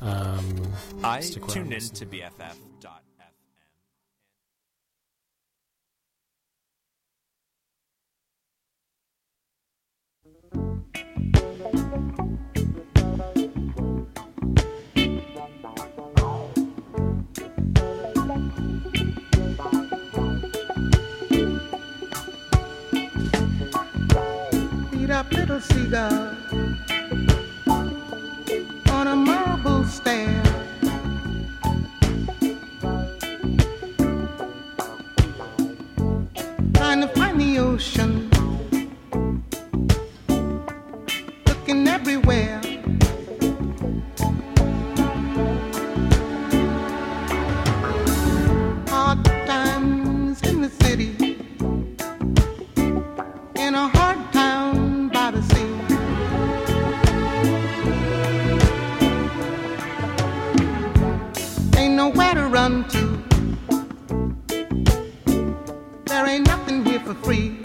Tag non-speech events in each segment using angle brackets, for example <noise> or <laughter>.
Um, I tuned in to BFF.fm. Feed up little seagull stair. Trying to find the ocean, looking everywhere. run to. There ain't nothing here for free.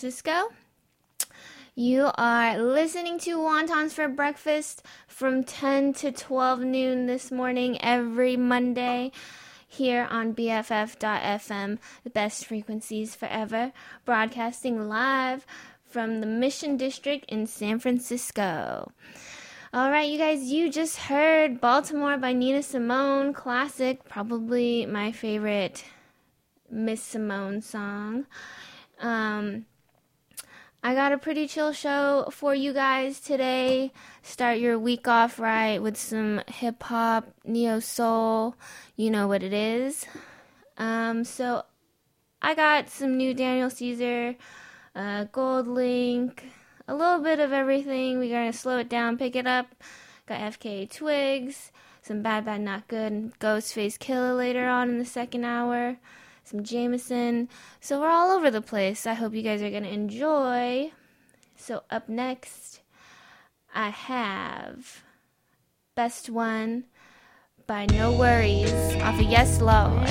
Francisco. You are listening to Wontons for Breakfast from 10 to 12 noon this morning every Monday here on BFF.FM, the best frequencies forever, broadcasting live from the Mission District in San Francisco. All right, you guys, you just heard Baltimore by Nina Simone, classic, probably my favorite Miss Simone song. Um, I got a pretty chill show for you guys today. Start your week off right with some hip hop, neo soul. You know what it is. Um, so I got some new Daniel Caesar, uh, GoldLink, a little bit of everything. We're gonna slow it down, pick it up. Got FKA Twigs, some Bad Bad Not Good, and Ghostface Killah later on in the second hour some Jameson. So we're all over the place. I hope you guys are going to enjoy. So up next, I have Best One by NxWorries off of Yes Lawd.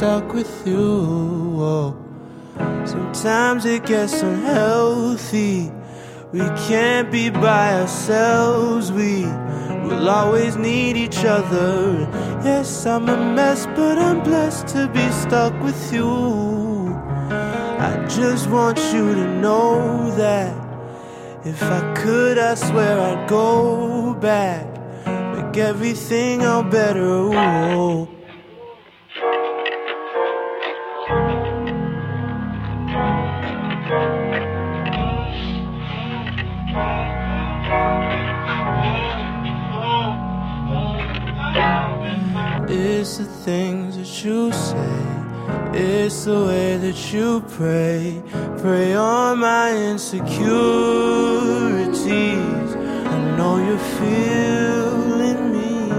stuck with you. Oh. Sometimes it gets unhealthy. We can't be by ourselves. We we'll always need each other. Yes, I'm a mess, but I'm blessed to be stuck with you. I just want you to know that if I could, I swear I'd go back, make everything all better. Ooh. The way that you pray. Pray on my insecurities. I know you're feeling me.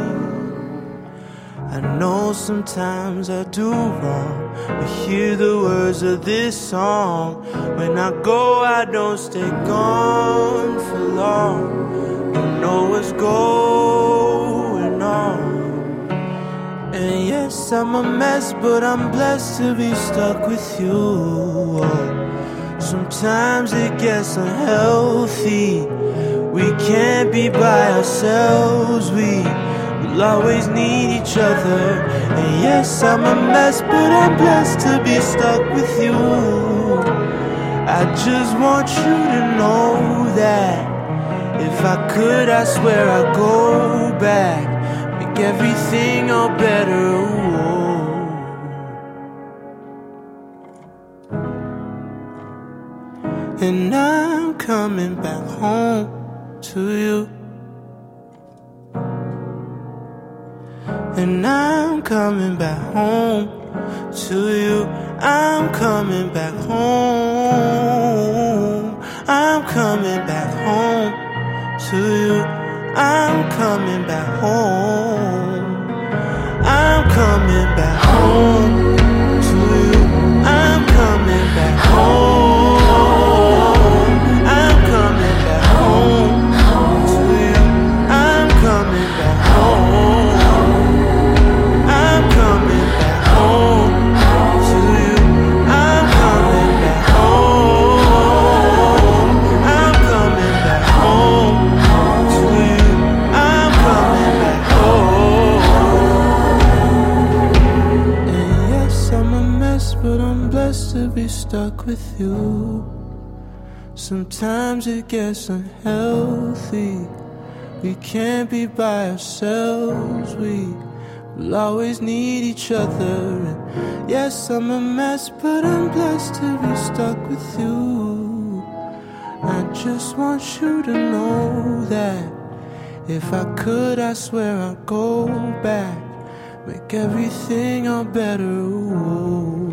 I know sometimes I do wrong. But hear the words of this song. When I go, I don't stay gone for long. Don't know what's going on. And yes, I'm a mess, but I'm blessed to be stuck with you. Sometimes it gets unhealthy. We can't be by ourselves. We will always need each other. And yes, I'm a mess, but I'm blessed to be stuck with you. I just want you to know that if I could, I swear I'd go back make everything all better. And I'm coming back home to you. And I'm coming back home to you. I'm coming back home. I'm coming back home to you. I'm coming back home. I'm coming back home to you. I'm coming back home. Stuck with you. Sometimes it gets unhealthy. We can't be by ourselves. We will always need each other. And yes, I'm a mess, but I'm blessed to be stuck with you. I just want you to know that if I could, I swear I'd go back, make everything all better. Ooh.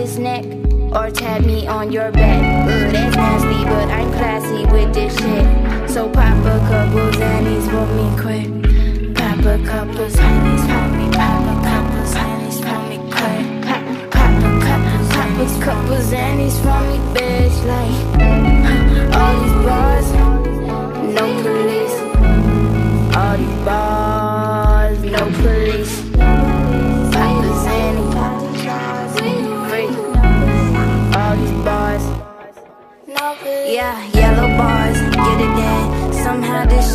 His neck or tap me on your back. Ugh, that's nasty, but I'm classy with this shit. So pop a couple zannies for me quick. Pop a couple zannies for me. Pop a couple zannies for me quick. Pop, pop a couple pop a couple zannies for me, bitch. Like all these bars, no police. All these bars,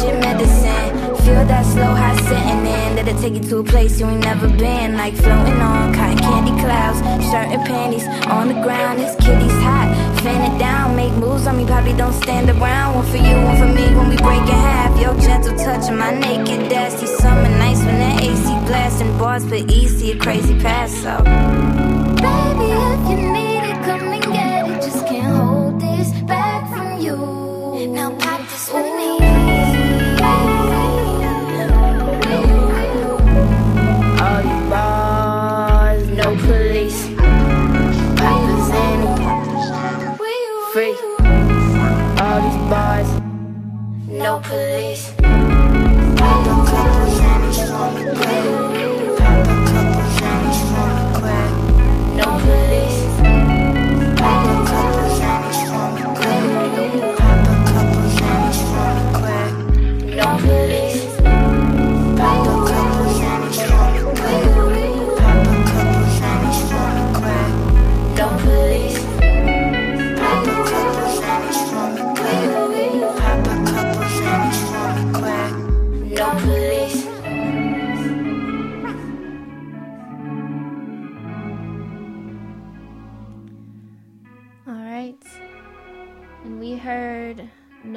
Shit medicine. Feel that slow high sitting in. That'll take you to a place you ain't never been. Like floating on cotton candy clouds. Shirt and panties on the ground. This kitty's hot. Fan it down, make moves on me. Probably don't stand around. One for you, one for me when we break in half. Yo, gentle touch on my naked dusty summer nights when that AC blasting bars for easy, a crazy pass. So, baby, if you need police.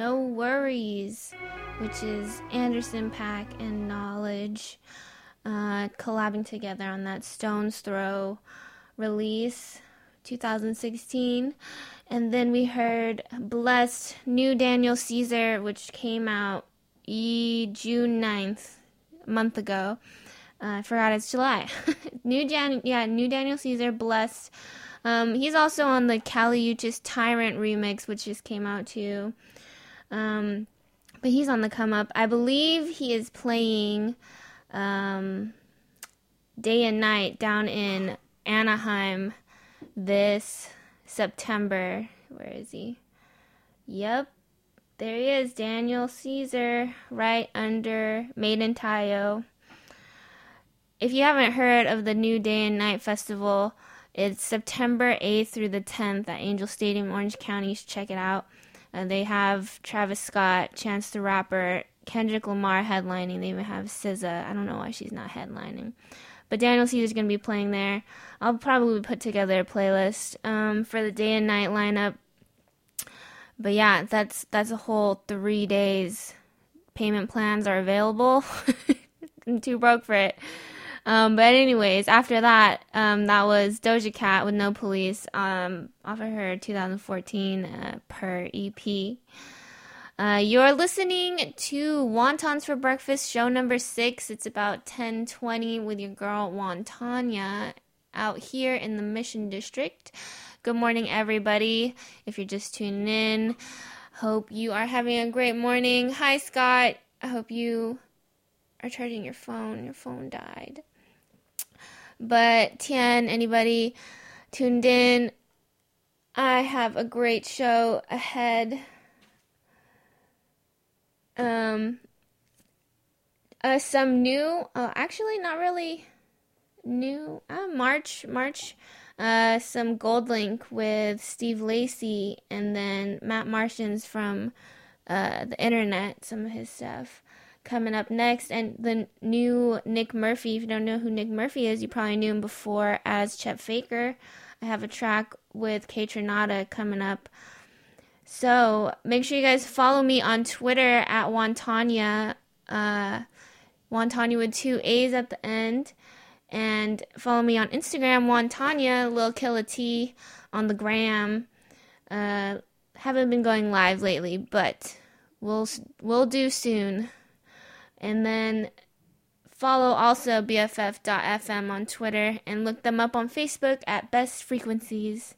NxWorries, which is Anderson .Paak and Knxwledge uh, collabing together on that Stones Throw release 2016. And then we heard Blessed New Daniel Caesar, which came out e- June 9th, a month ago. Uh, I forgot it's July. <laughs> new Jan- yeah, New Daniel Caesar, Blessed. Um, he's also on the Kali Uchis Tyrant remix, which just came out too. Um, but he's on the come up. I believe he is playing um, day and night down in Anaheim this September. Where is he? Yep. There he is, Daniel Caesar, right under Madeintyo. If you haven't heard of the new Day and Night Festival, it's September 8th through the 10th at Angel Stadium, Orange County. You should check it out. Uh, they have Travis Scott, Chance the Rapper, Kendrick Lamar headlining. They even have SZA. I don't know why she's not headlining. But Daniel Caesar's going to be playing there. I'll probably put together a playlist um, for the day and night lineup. But yeah, that's that's a whole three days. Payment plans are available. <laughs> I'm too broke for it. Um, but anyways, after that, um, that was Doja Cat with No Police um, off of her 2014 uh, Purrr! EP. Uh, you're listening to Wontons for Breakfast, show number six. It's about 10:20 with your girl Wontanya out here in the Mission District. Good morning, everybody. If you're just tuning in, hope you are having a great morning. Hi, Scott. I hope you are charging your phone. Your phone died. But Tian, anybody tuned in? I have a great show ahead. Um, uh, some new, uh, actually not really new. Uh, March, March. Uh, some GoldLink with Steve Lacy, and then Matt Martians from uh, the internet. Some of his stuff coming up next, and the new Nick Murphy. If you don't know who Nick Murphy is, you probably knew him before as Chet Faker. I have a track with KAYTRANADA coming up. So make sure you guys follow me on Twitter at Wantanya, uh, Wontanya with two A's at the end, and follow me on Instagram, Wantanya, Lil Killa T on the gram. Uh, haven't been going live lately, but we'll we'll do soon. And then follow also BFF.FM on Twitter and look them up on Facebook at Best Frequencies.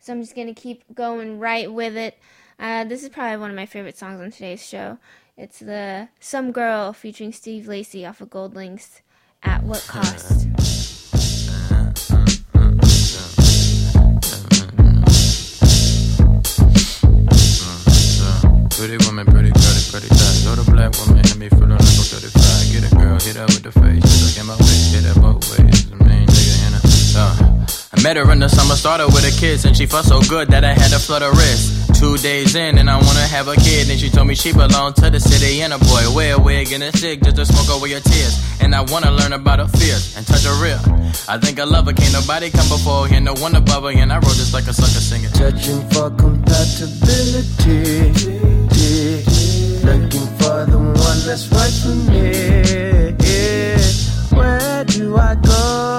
So I'm just gonna keep going right with it. Uh, this is probably one of my favorite songs on today's show. It's the Some Girl featuring Steve Lacy off of GoldLinks At what cost? Pretty woman, pretty girl, pretty thighs. You're the black woman, hit me feeling like I'm 35. Get a girl, hit her with the face. Like in my way, hit her both ways. The main nigga in her. Uh. I met her in the summer, started with a kiss, and she felt so good that I had to flutter wrist. Two days in, and I wanna have a kid, and she told me she belonged to the city, and a boy wear a wig and a stick just to smoke away your tears. And I wanna learn about her fears and touch her real. I think I love her, can't nobody come before, and no one above her, and I wrote this like a sucker singer. Touching for compatibility, looking for the one that's right for me. Where do I go?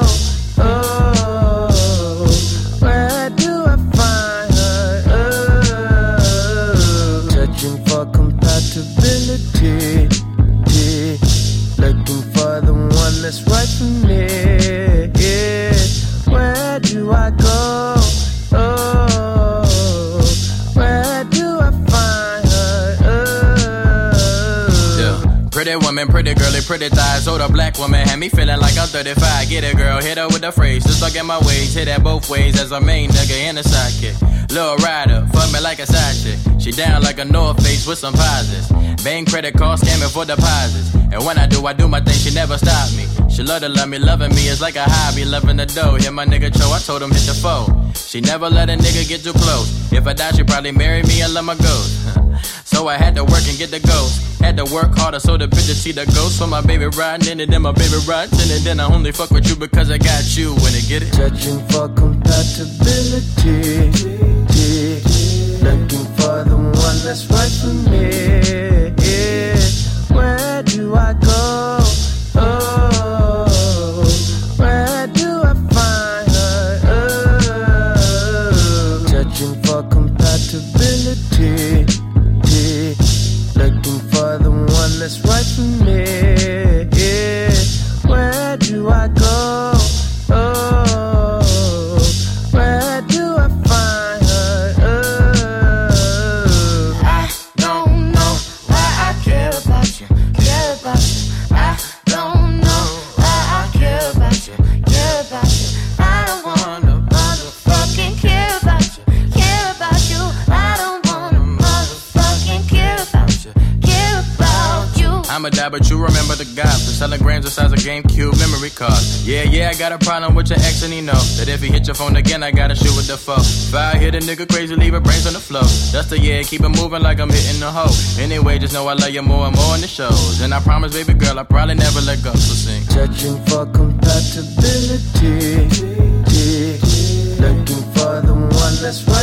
Woman, pretty girly, pretty thighs. Older black woman had me feeling like I'm 35. Get it, girl, hit her with the phrase. Just like in my ways, hit that both ways as a main nigga and a sidekick. Little rider, fuck me like a side chick. She down like a North Face with some posits. Bang credit card, scamming for deposits. And when I do, I do my thing, she never stop me. She love to love me, loving me is like a hobby, loving the dough. Hit my nigga Cho, I told him hit the foe. She never let a nigga get too close. If I die, she probably marry me and love my ghost. <laughs> so I had to work and get the ghost. Had to work harder so the bitch see the ghost. So my baby riding in it, then my baby riding in it. Then I only fuck with you because I got you. When it get it? Touching for compatibility, looking for the one that's right for me. Got a problem with your ex, and he know that if he hit your phone again, I gotta shoot with the foe. If I hit a nigga crazy, leave her brains on the floor. That's the yeah, keep it moving like I'm hitting the hoe. Anyway, just know I love you more and more in the shows. And I promise, baby girl, I probably never let go. So sing. Touching for compatibility, looking for the one that's right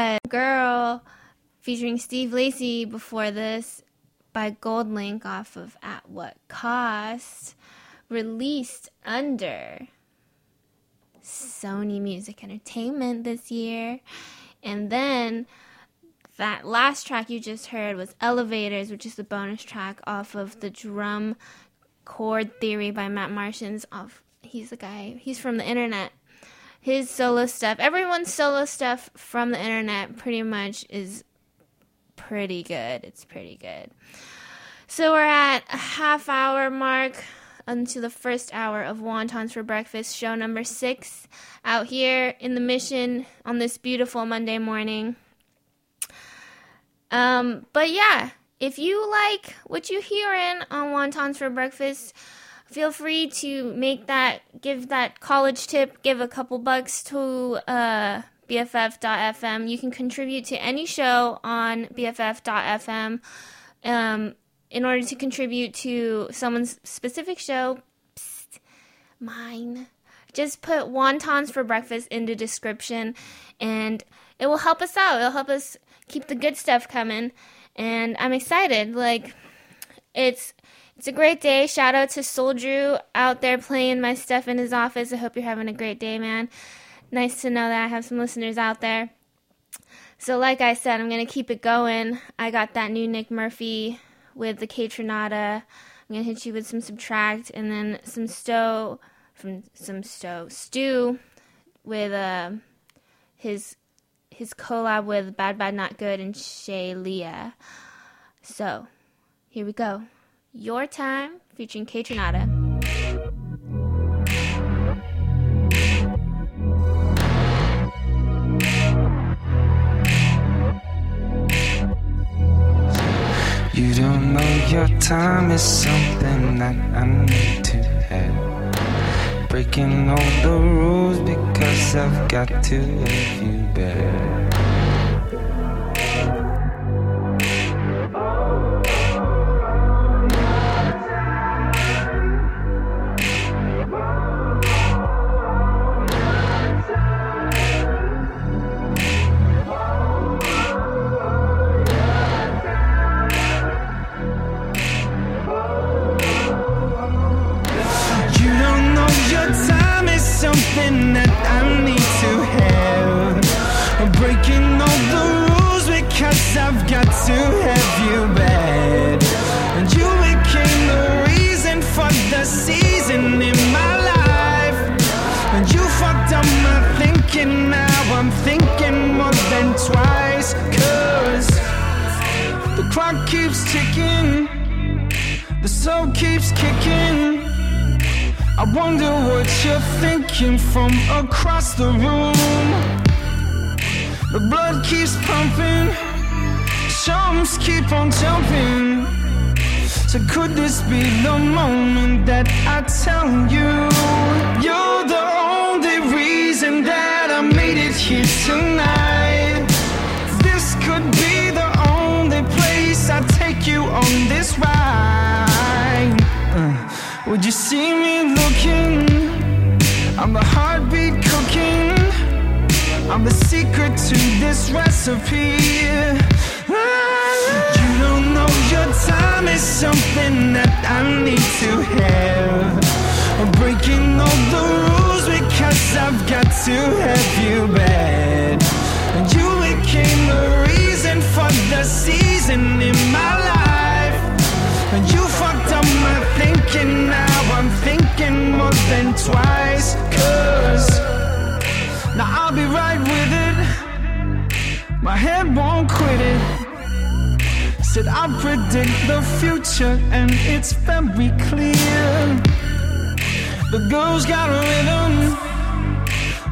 was Girl featuring Steve Lacy before this by GoldLink off of At What Cost, released under Sony Music Entertainment this year. And then that last track you just heard was Elevators, which is the bonus track off of the drum chord theory by Matt Martians off he's the guy he's from the internet his solo stuff, everyone's solo stuff from the internet pretty much is pretty good. It's pretty good. So we're at a half hour mark onto the first hour of Wontons for Breakfast, show number six, out here in the mission on this beautiful Monday morning. Um, but yeah, if you like what you hearing on Wontons for Breakfast, feel free to make that, give that college tip, give a couple bucks to uh, BFF.FM. You can contribute to any show on BFF.FM. Um, in order to contribute to someone's specific show, psst, mine, just put wontons for breakfast in the description and it will help us out. It'll help us keep the good stuff coming. And I'm excited. Like, it's it's a great day. Shout out to Soul Drew out there playing my stuff in his office. I hope you're having a great day, man. Nice to know that I have some listeners out there. So, like I said, I'm going to keep it going. I got that new Nick Murphy with the KAYTRANADA. I'm going to hit you with some SBTRKT and then some Stowe from some Stowe Stew with uh, his his collab with Bad Bad Not Good and Shay Lia. So, here we go. Your Time featuring KAYTRANADA. You don't know your time is something that I need to have. Breaking all the rules because I've got to have you back. From across the room. The blood keeps pumping, chumps keep on jumping. So could this be the moment that I tell you you're the only reason that I made it here tonight? This could be the only place I take you on this ride. Uh, would you see me looking? I'm the heartbeat cooking. I'm the secret to this recipe. Time is something that I need to have. I'm breaking all the rules because I've got to have you bad. And you became the reason for the season in my life. And you fucked up my thinking, now I'm thinking more than twice. Cause now I'll be right with it. My head won't quit it. Said I predict the future, and it's very clear. The girl's got a rhythm,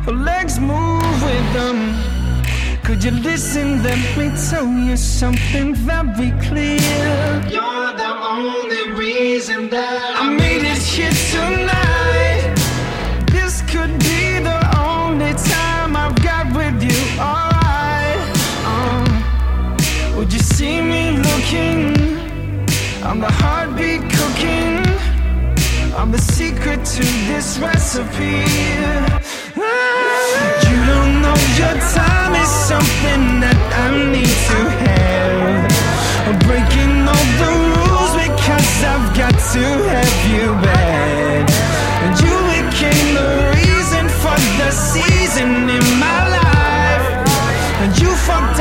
her legs move with them. Could you listen? Let me tell you something very clear. You're the only reason that I made it here tonight. This could be the only time I've got with you. Alright. Um, would you see me looking? I'm the heartbeat cooking. I'm the secret to this recipe. You don't know your time is something that I need to have. I'm breaking all the rules because I've got to have you bad. And you became the reason for the season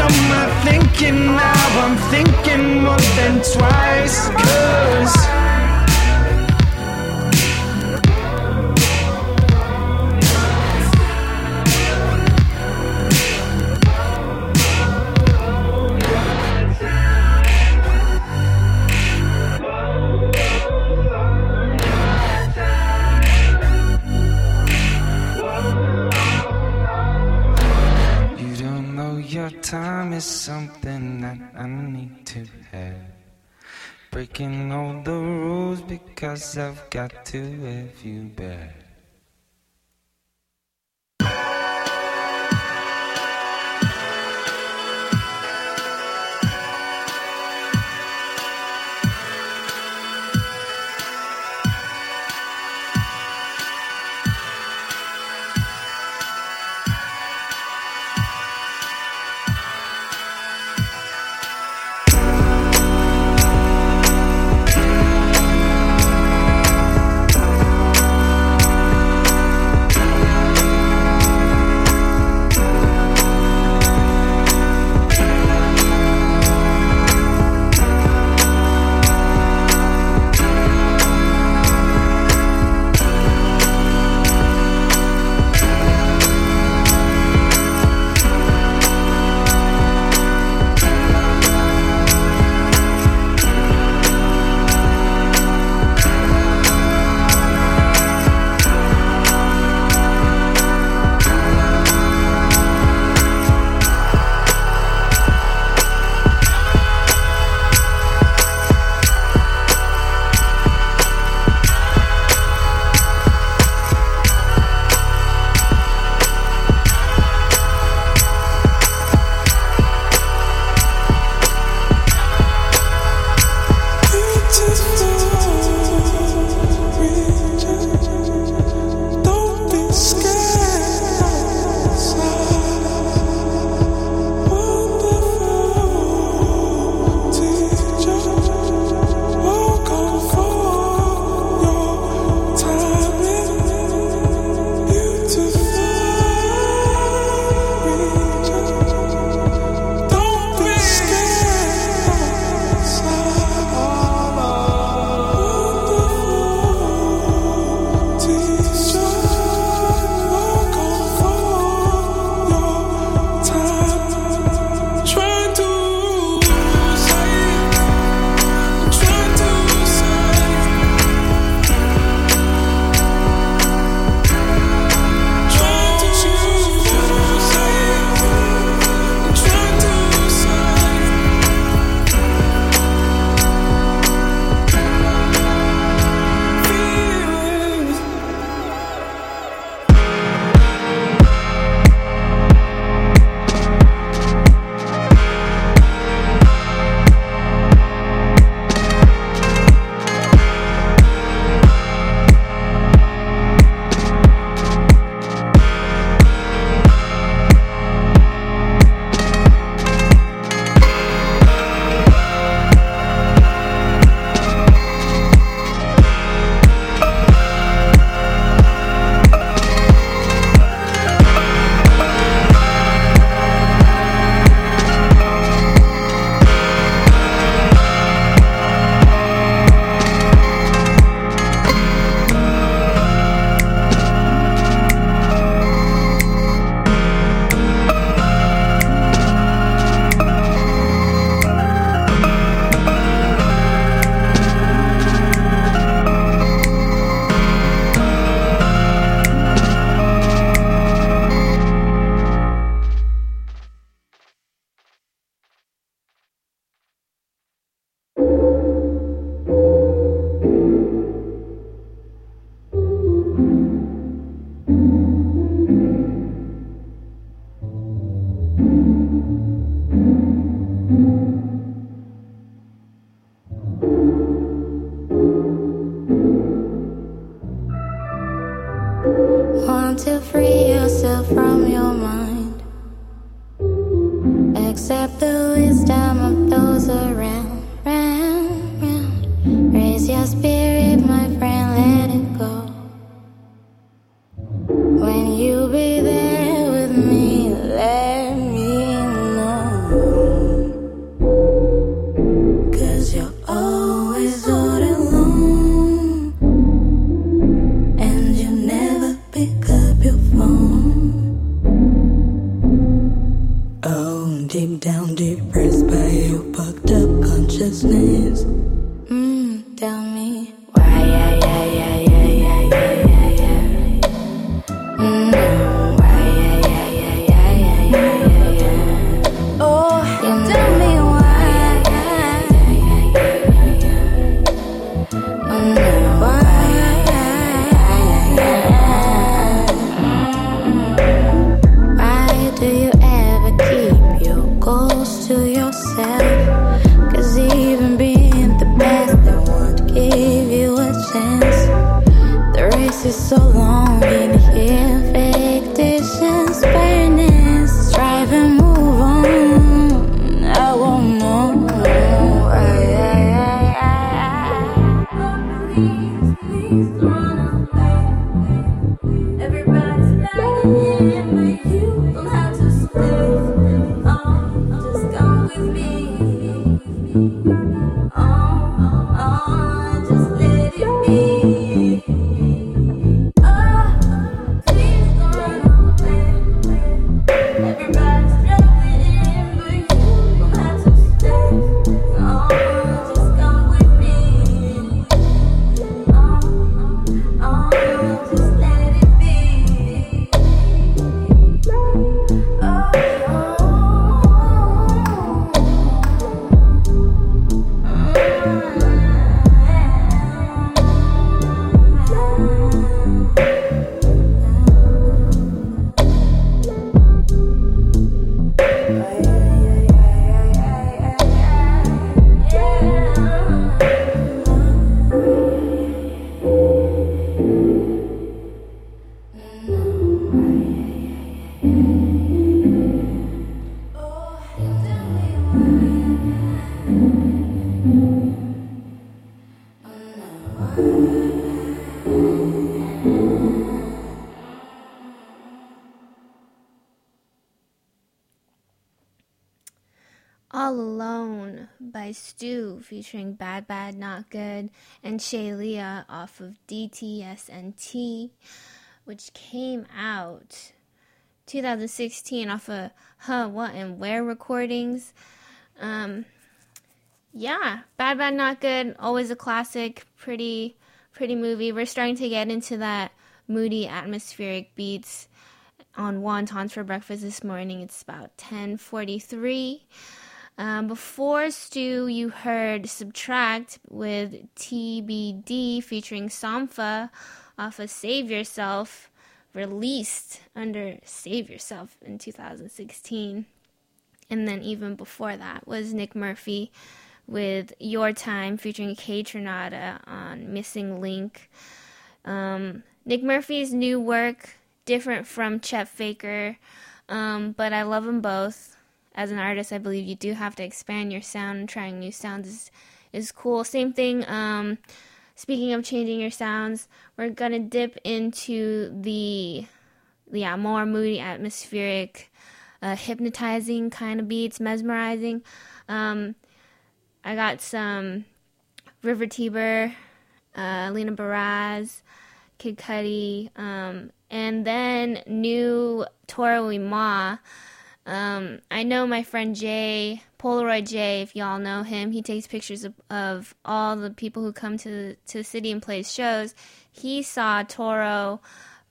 my thinking, now I'm thinking more than twice. Cause time is something that I need to have. Breaking all the rules because I've got to have you back. Featuring Bad Bad Not Good and Shay Lia off of DTSNT, which came out 2016 off of Huh, What and Where recordings. Um, yeah, Bad Bad Not Good, always a classic, pretty pretty movie. We're starting to get into that moody atmospheric beats on wontons for breakfast this morning. It's about 10:43. Um, before Stu, you heard SBTRKT with TBD featuring Sampha off of Save Yourself, released under Save Yourself in 2016. And then even before that was Nick Murphy with Your Time featuring KAYTRANADA on Missing Link. Um, Nick Murphy's new work, different from Chet Faker, um, but I love them both. As an artist, I believe you do have to expand your sound, trying new sounds is, is cool. Same thing, um, speaking of changing your sounds, we're gonna dip into the, yeah, more moody, atmospheric, uh, hypnotizing kind of beats, mesmerizing. Um, I got some River Tiber, uh, Lena Baraz, Kid Cudi, um, and then new Toro y Moi. Um, I know my friend Jay, Polaroid Jay, if y'all know him, he takes pictures of, of all the people who come to the, to the city and plays shows. He saw Toro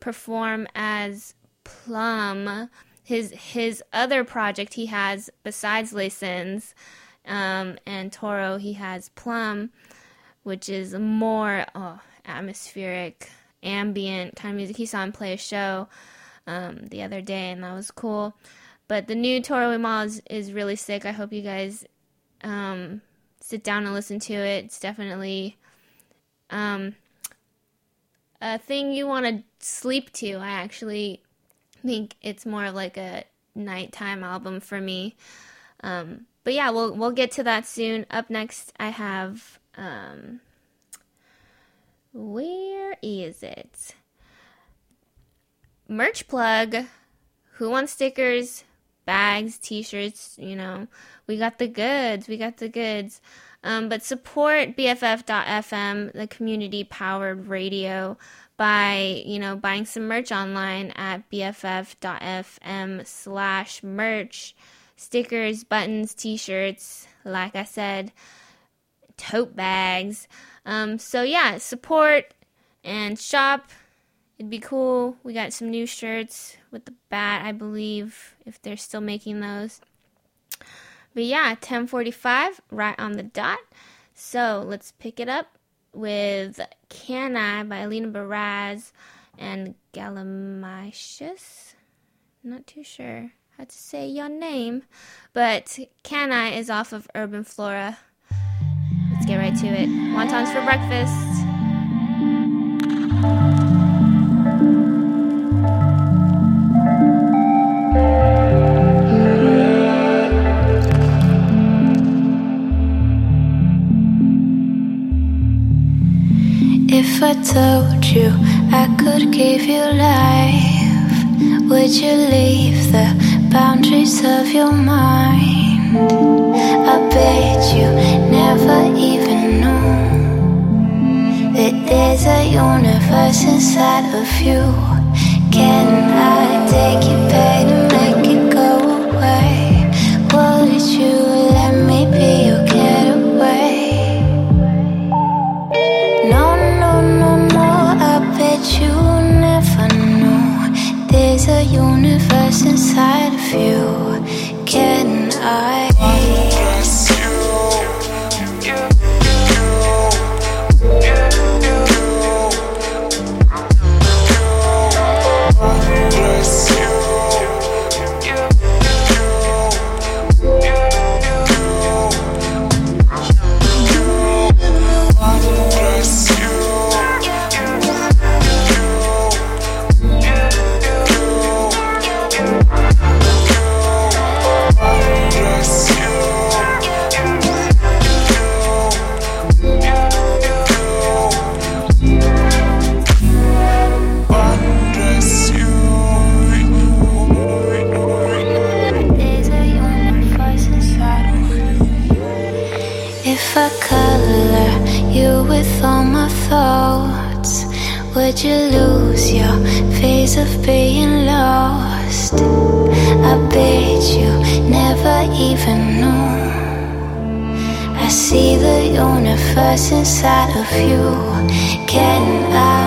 perform as Plum, his his other project he has besides Les Sins, um, and Toro he has Plum, which is more oh, atmospheric, ambient kind of music. He saw him play a show um, the other day, and that was cool. But the new Toro y is, is really sick. I hope you guys um, sit down and listen to it. It's definitely um, a thing you want to sleep to. I actually think it's more of like a nighttime album for me. Um, but yeah, we'll we'll get to that soon. Up next, I have um, where is it? Merch plug. Who wants stickers? Bags, t-shirts, you know, we got the goods, we got the goods. Um, but support BFF.FM, the community powered radio, by, you know, buying some merch online at BFF.FM slash merch. stickers, buttons, t shirts, like I said, tote bags. Um, so, yeah, support and shop. It'd be cool. We got some new shirts with the bat, I believe, if they're still making those. But yeah, 1045, right on the dot. So let's pick it up with Can I by Alina Baraz and Galamicious. Not too sure how to say your name, but Can I is off of Urban Flora. Let's get right to it. Wontons for breakfast. If I told you I could give you life, would you leave the boundaries of your mind? I bet you never even knew that there's a universe inside of you. Can I take your pain and make it go away? Would you you never even knew. I see the universe inside of you. Can I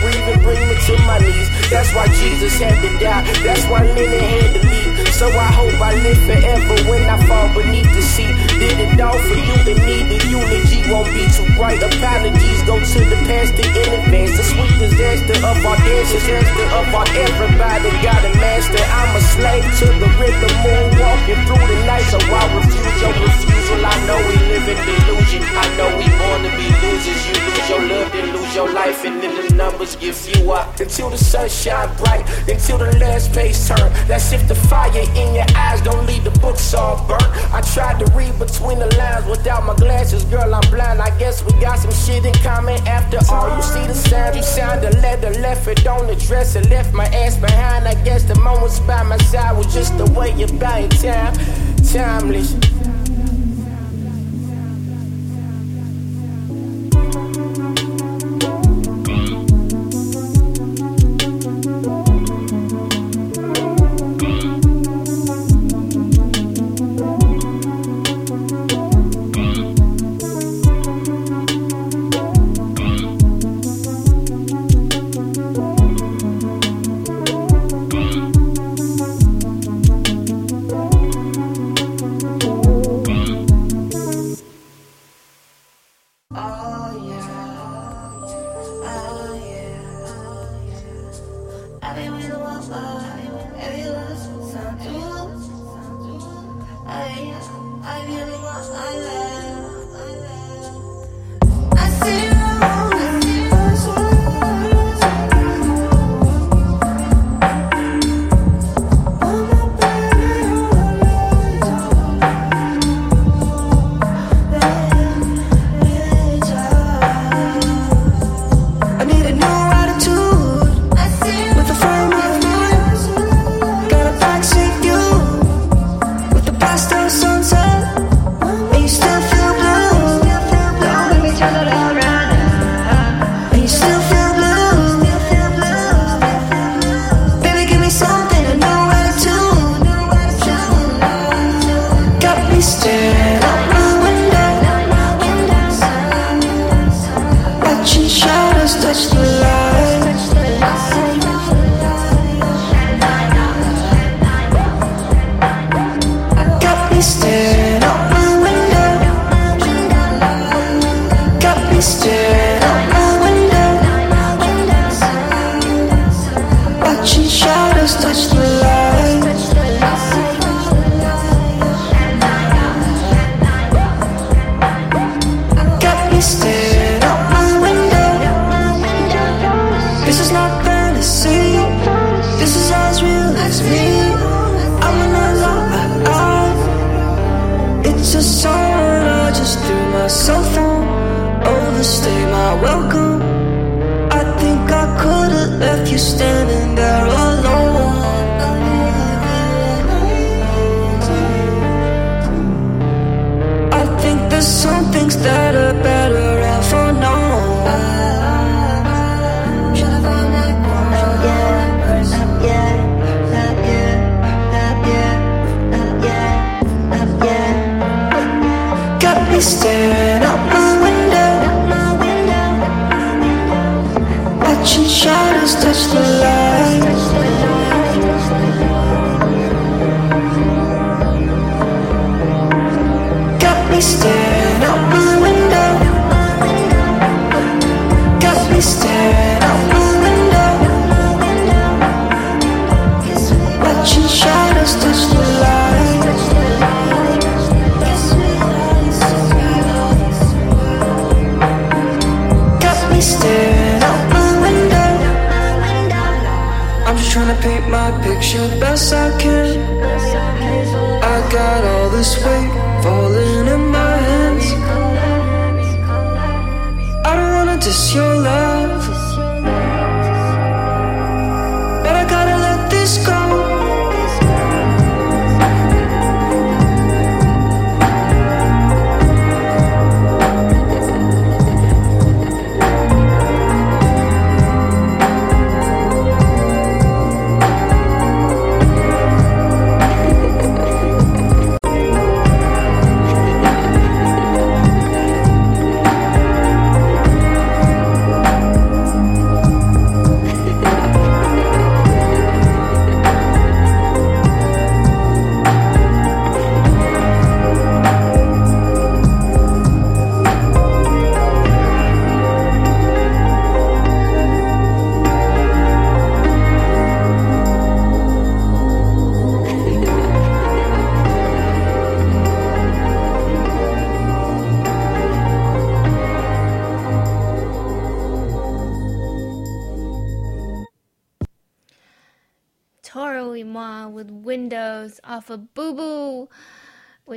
Breathing, bring me to my knees. That's why Jesus had to die. That's why Lennon had to leave. So I hope I live forever when I fall beneath the sea. Did it all for you and me. The eulogy won't be too bright. Apologies go to the pastor in advance. The sweet disaster of our dances, disaster of our everybody got a master. I'm a slave to the rhythm, moon walking through the night. So I refuse your refusal. I know we live in delusion. I know we born to be losers. You lose your love, then lose your life, and then the numbers get fewer. Until the sun shine bright, until the last page turn. That's if the fire in your eyes don't leave the books all burnt. I tried to read between the lines without my glasses, girl, I'm blind. I guess we got some shit in common after all. You see the sign, you signed the letter, left it on the dresser, left my ass behind. I guess the moments by my side was just the way you buy time, timeless.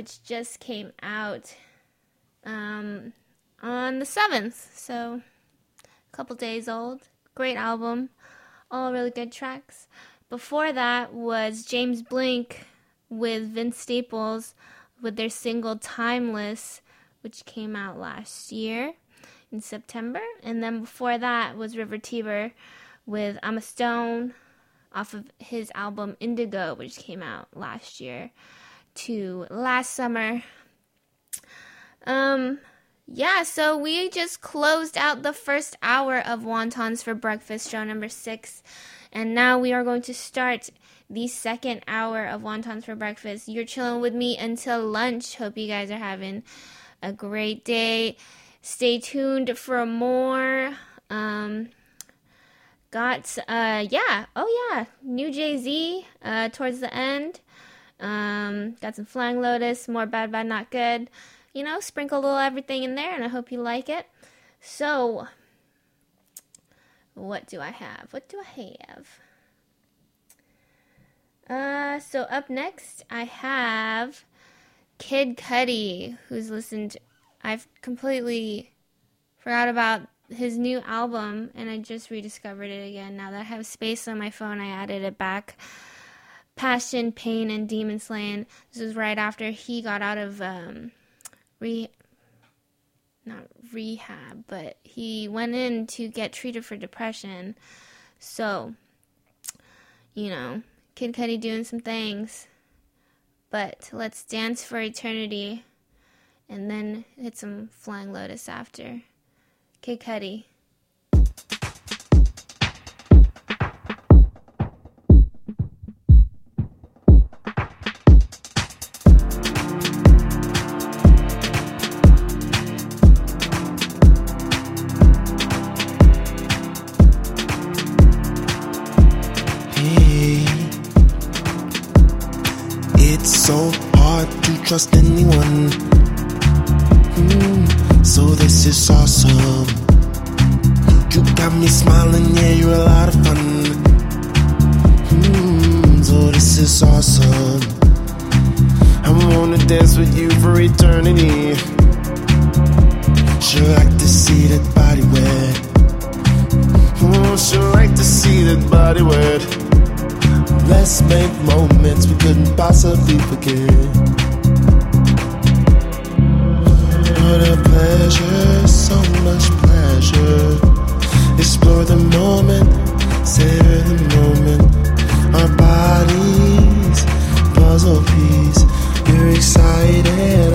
Which just came out um, on the 7th. So, a couple days old. Great album. All really good tracks. Before that was James Blake with Vince Staples with their single Timeless, which came out last year in September. And then before that was River Tiber with I'm a Stone off of his album Indigo, which came out last year to last summer. Um, yeah, so we just closed out the first hour of Wontons for Breakfast, show number six. And now we are going to start the second hour of Wontons for Breakfast. You're chilling with me until lunch. Hope you guys are having a great day. Stay tuned for more. Um, got, uh, yeah, oh yeah, new Jay Z uh, towards the end. Um, got some Flying Lotus, more BADBADNOTGOOD. You know, sprinkle a little everything in there, and I hope you like it. So, what do I have? What do I have? Uh, so up next, I have Kid Cudi, who's listened. I've completely forgot about his new album, and I just rediscovered it again. Now that I have space on my phone, I added it back. Passion, Pain, and Demon Slaying. This was right after he got out of um, re not rehab, but he went in to get treated for depression. So, you know, Kid Cudi doing some things. But let's dance for eternity and then hit some Flying Lotus after. Kid Cudi. Trust anyone. Hmm, so this is awesome. You got me smiling, yeah, you're a lot of fun. Hmm, so this is awesome. I wanna dance with you for eternity. Excited, I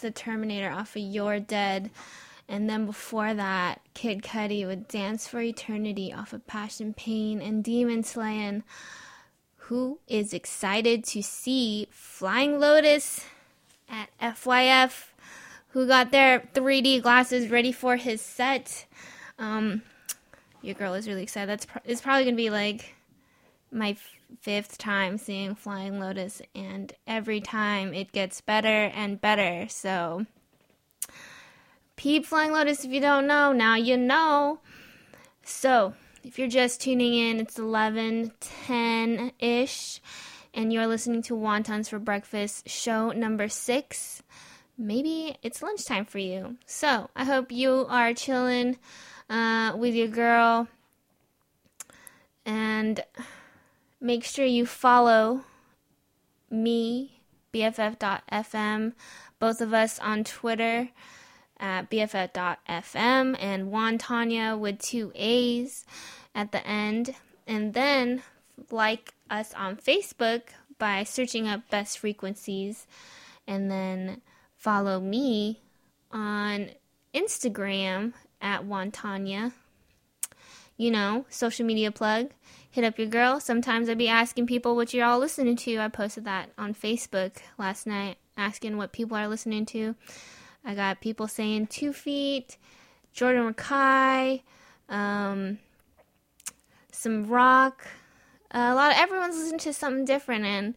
the Terminator off of You're Dead. And then before that, Kid Cudi with Dance for Eternity off of Passion Pain and Demon Slaying. Who is excited to see Flying Lotus at FYF? Who got their 3D glasses ready for his set? Um, your girl is really excited. That's pro- it's probably gonna be like my fifth time seeing Flying Lotus, and every time it gets better and better. So, peep Flying Lotus if you don't know, now you know. So, if you're just tuning in, it's 11 10 ish, and you're listening to Wontons for Breakfast, show number six. Maybe it's lunchtime for you. So, I hope you are chilling uh, with your girl. And make sure you follow me, BFF.FM, both of us on Twitter at BFF.FM and Juan Tanya with two A's at the end. And then like us on Facebook by searching up Best Frequencies and then follow me on Instagram at Juan Tanya. You know, social media plug. Hit up your girl. Sometimes I'd be asking people what you're all listening to. I posted that on Facebook last night, asking what people are listening to. I got people saying Two Feet, Jordan Rakei, um, some rock. a lot of everyone's listening to something different, and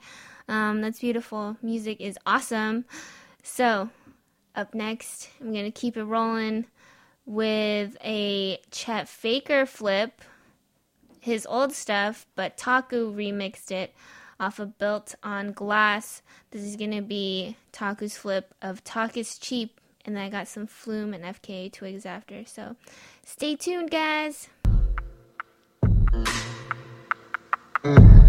um, that's beautiful. Music is awesome. So, up next, I'm gonna keep it rolling with a Chet Faker flip, his old stuff, but Taku remixed it off of Built on Glass. This is gonna be Taku's flip of Talk is Cheap, and then I got some Flume and FKA Twigs after. So stay tuned, guys. Thank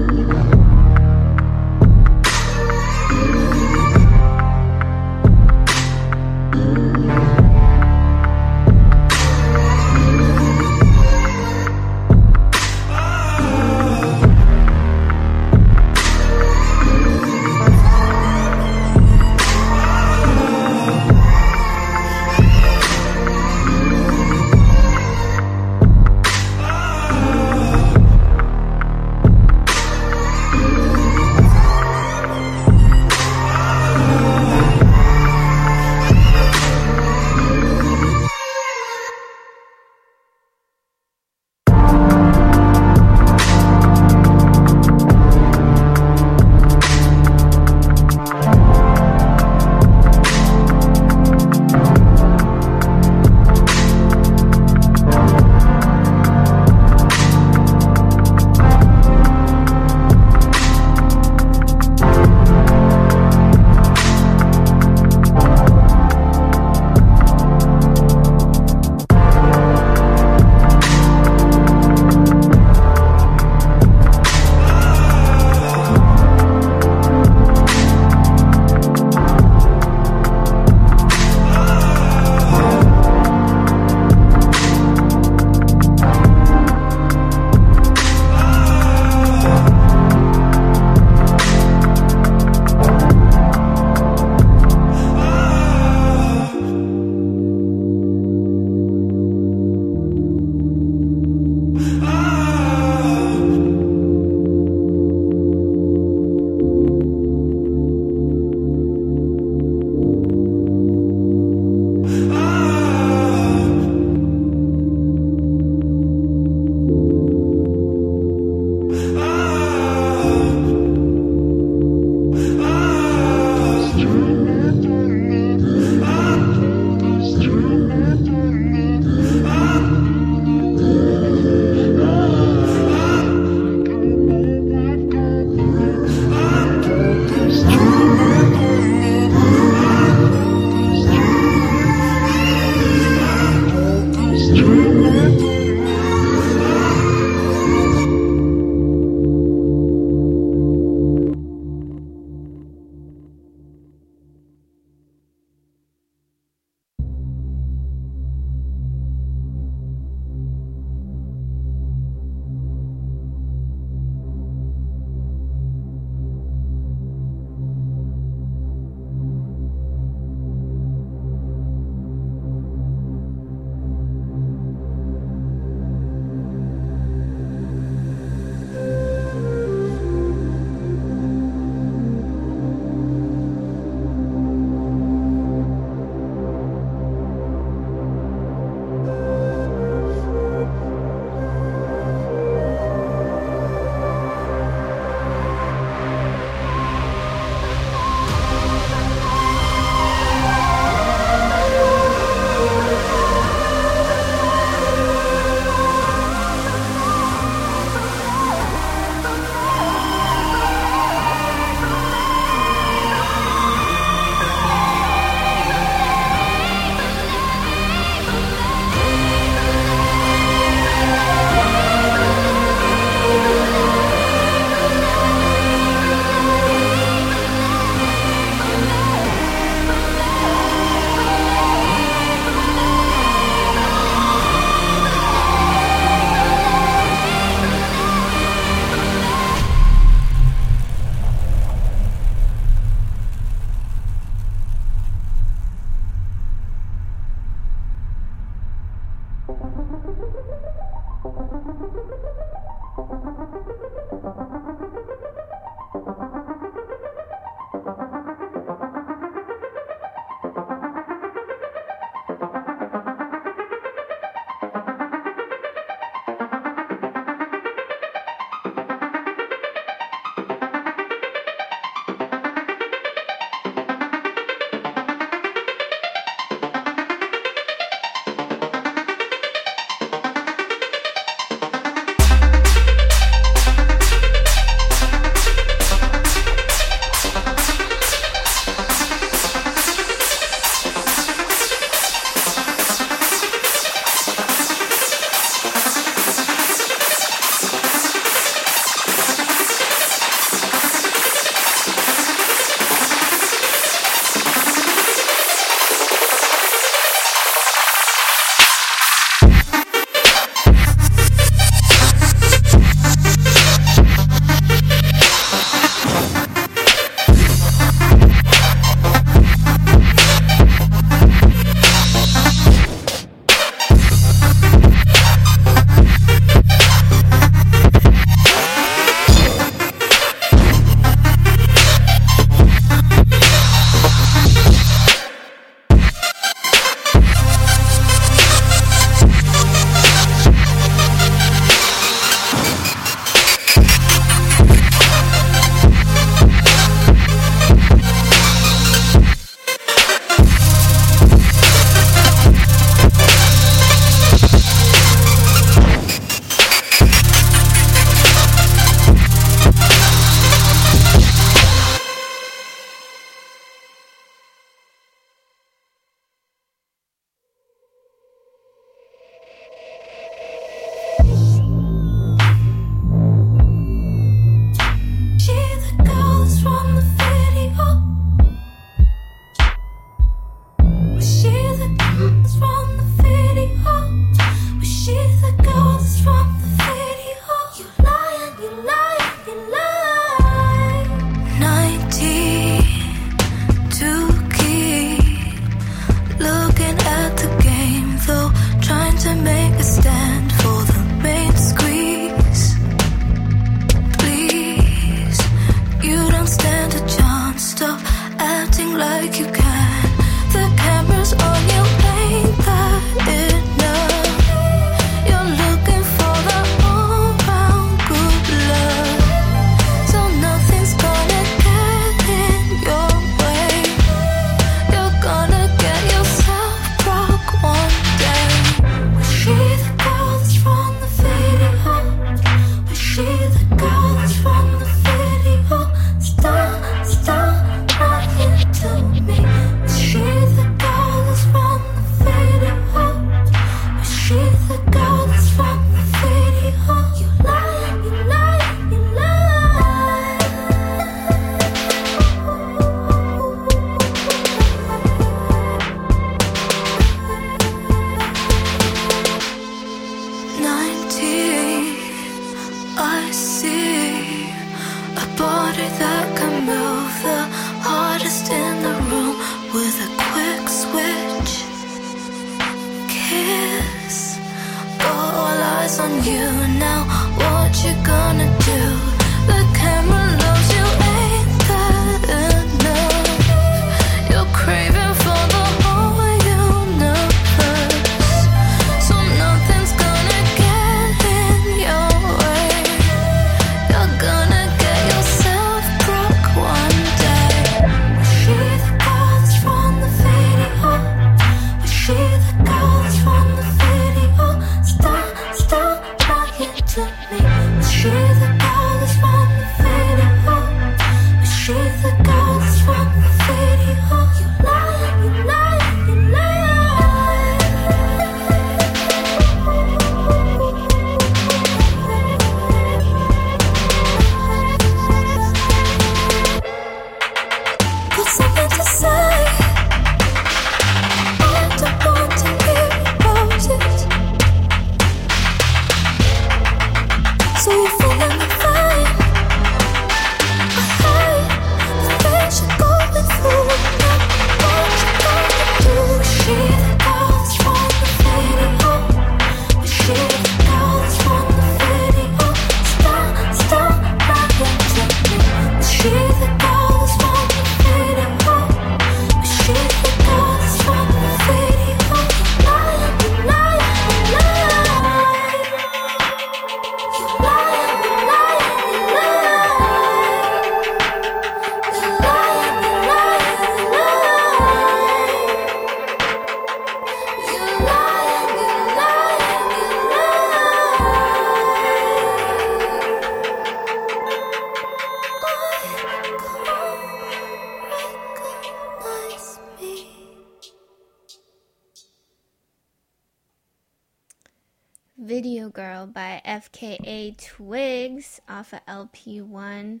LP1.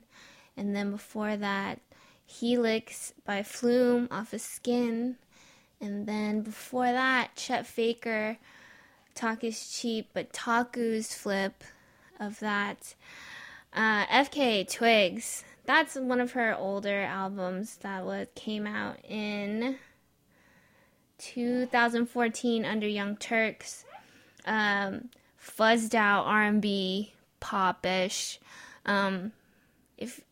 And then before that, Helix by Flume off of Skin. And then before that, Chet Faker, Talk is Cheap, but Taku's flip of that. Uh, FKA Twigs, that's one of her older albums that was came out in 2014 under Young Turks um, fuzzed out R&B popish. Um, if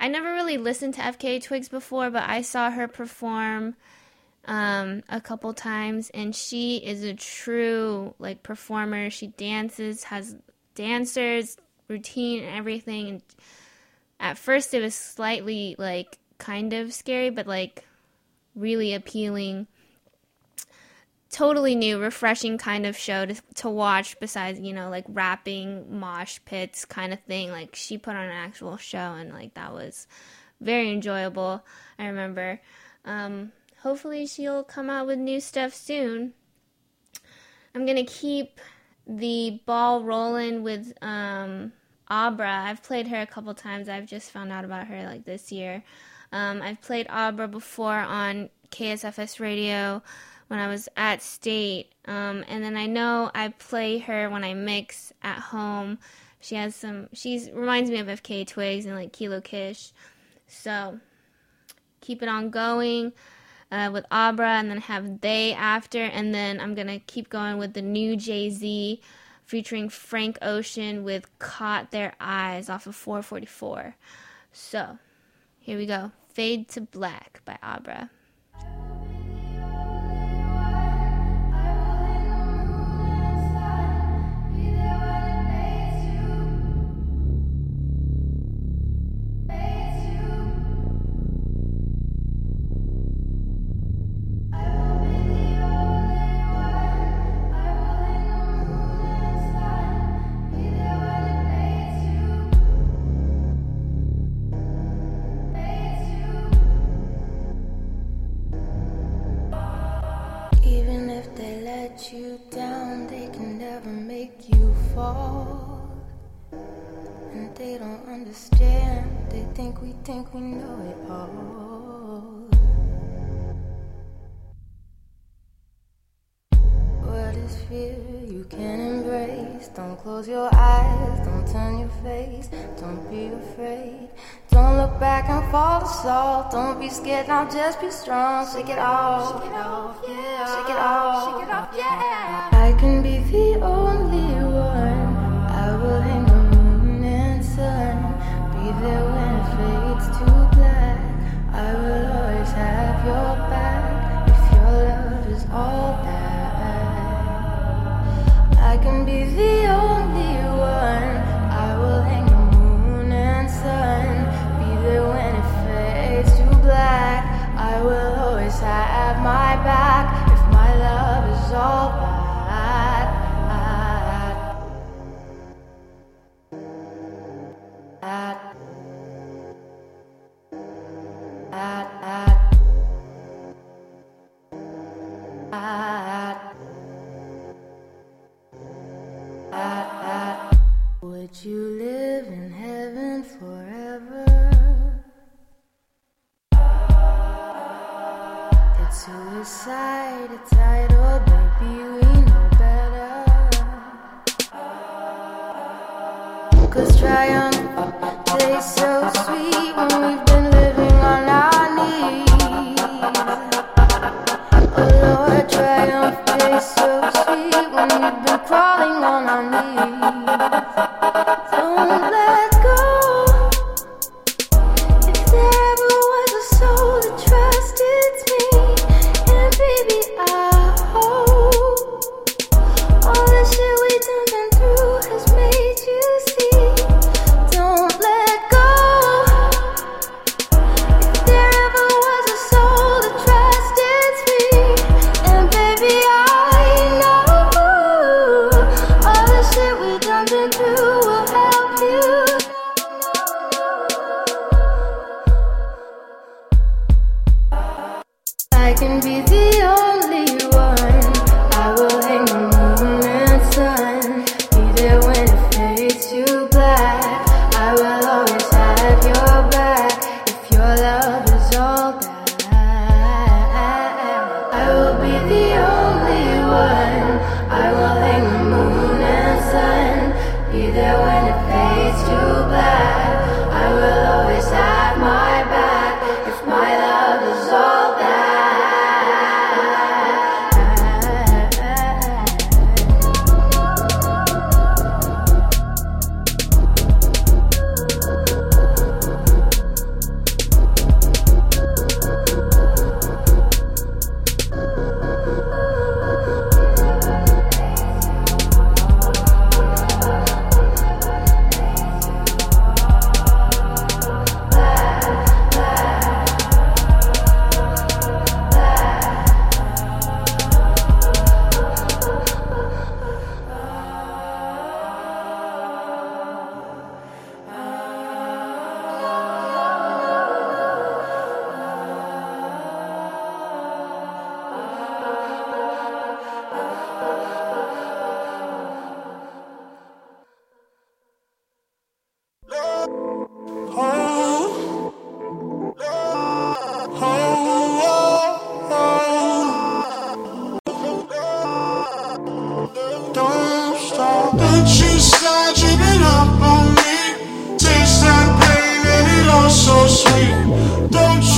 I never really listened to FKA Twigs before, but I saw her perform um, a couple times, and she is a true like performer. She dances, has dancers, routine, and everything. And at first, it was slightly like kind of scary, but like really appealing totally new, refreshing kind of show to, to watch besides, you know, like rapping, mosh pits kind of thing. Like she put on an actual show and like that was very enjoyable. I remember. Um, hopefully she'll come out with new stuff soon. I'm to keep the ball rolling with um, Abra. I've played her a couple times. I've just found out about her like this year. Um, I've played Abra before on KSFS radio when I was at state. Um, and then I know I play her when I mix at home. She has some, she's reminds me of FK Twigs and like Kilo Kish. So keep it on going uh, with Abra and then have They after. And then I'm to keep going with the new Jay Z featuring Frank Ocean with Caught Their Eyes off of 444. So here we go Fade to Black by Abra. Understand. They think we think we know it all. What is fear you can embrace? Don't close your eyes, don't turn your face, don't be afraid. Don't look back and fall to. Don't be scared, now just be strong. Shake it off, shake it off, yeah. Shake it off, shake it off, yeah. I can be the only one. Can be the only one. I will hang the moon and sun. Be there when it fades to black. I will always have my back if my love is all Would you live in heaven forever? It's suicide, a title, baby, we know better. Cause triumph tastes so sweet when we've been living on our knees. Oh Lord, triumph tastes so sweet when we've been crawling on our knees. Don't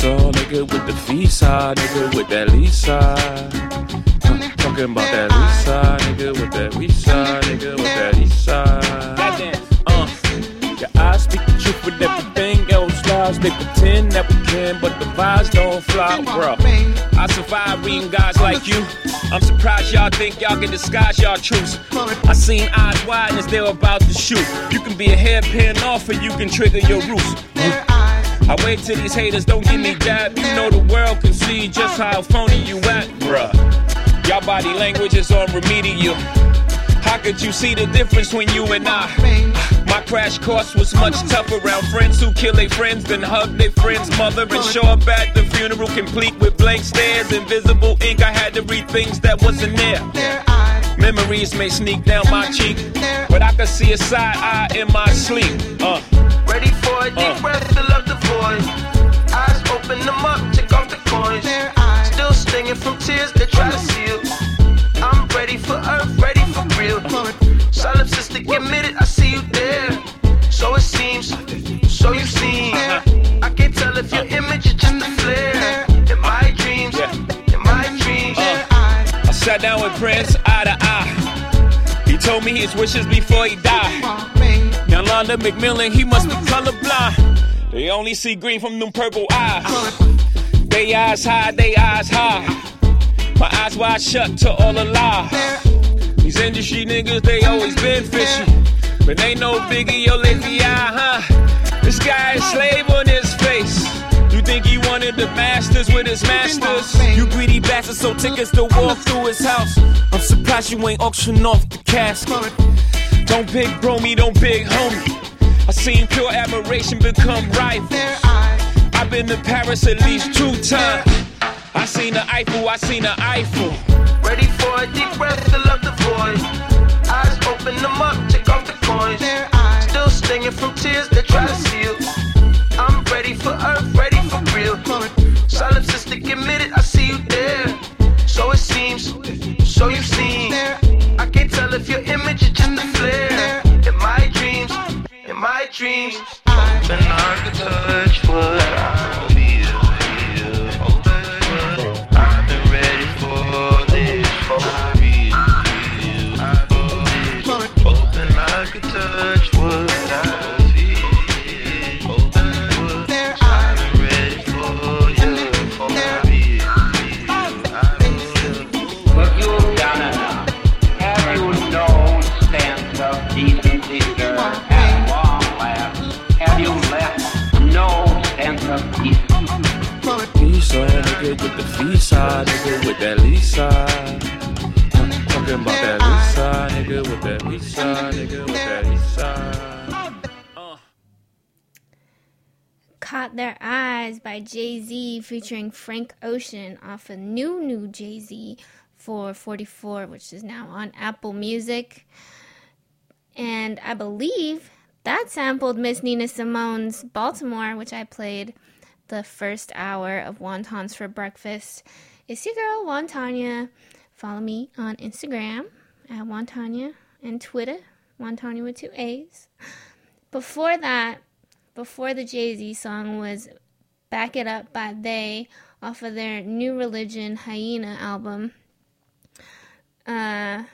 Nigga with the visa, nigga with that Lisa. Uh, Talking about that Lisa, nigga with that Lisa, nigga with that Lisa. Uh, your eyes speak the truth with everything else lies. They pretend that we can, but the vibes don't fly, bro. I survive reading guys like you. I'm surprised y'all think y'all can disguise y'all truths. I seen eyes wide as they're about to shoot. You can be a hairpin off, or you can trigger your roots. I wait till these haters don't give me dab. You know the world can see just how phony you at, bruh. Y'all body language is on remedial. How could you see the difference when you and I? My crash course was much tougher around friends who kill their friends, then hug their friend's mother and show up at the funeral complete with blank stares, invisible ink. I had to read things that wasn't there. Memories may sneak down my cheek, but I could see a side eye in my sleep. Uh. ready for a deep breath, fill up the void. Eyes open them up, take off the coins. Still stinging from tears they try to seal. I'm ready for earth, ready for real. Solipsistic admitted, I see you there. So it seems, so you seem. I can't tell if your image is just a flare. In my dreams, in my dreams. I sat down with Prince eye to eye. He told me his wishes before he died. Londell McMillan, he must be colorblind. They only see green from them purple eyes. They eyes high, they eyes high. My eyes wide shut to all the lies. These industry niggas, they always been fishy. But they no biggie, your lazy eye, huh? This guy is slave on his face. You think he wanted the masters with his masters? You greedy bastard, so tickets to walk through his house. I'm surprised you ain't auction off the casket. Don't pick bro me, don't pick homie. I seen pure admiration become rival. I've been to Paris at least two times. I seen the Eiffel, I seen the Eiffel. Ready for a deep breath, fill up the void. Eyes open them up, take off the coins. Still stinging from tears they try to seal. I'm ready for earth, ready for real. Solipsistic admitted, I see you there. So it seems, so you seem. I can't tell if your image is just a flare. My dreams. Open I could touch what I nigga with the nigga with that. Talking about that nigga with that nigga with that. Caught Their Eyes by Jay Z featuring Frank Ocean off a new, new Jay Z for 44, which is now on Apple Music. And I believe that sampled Miss Nina Simone's Baltimore, which I played the first hour of Wontons for Breakfast. It's your girl, Wontanya. Follow me on Instagram at Wontanya and Twitter, Wontanya with two A's. Before that, before the Jay Z song was Back It Up by They off of their New Religion Hyena album. Uh,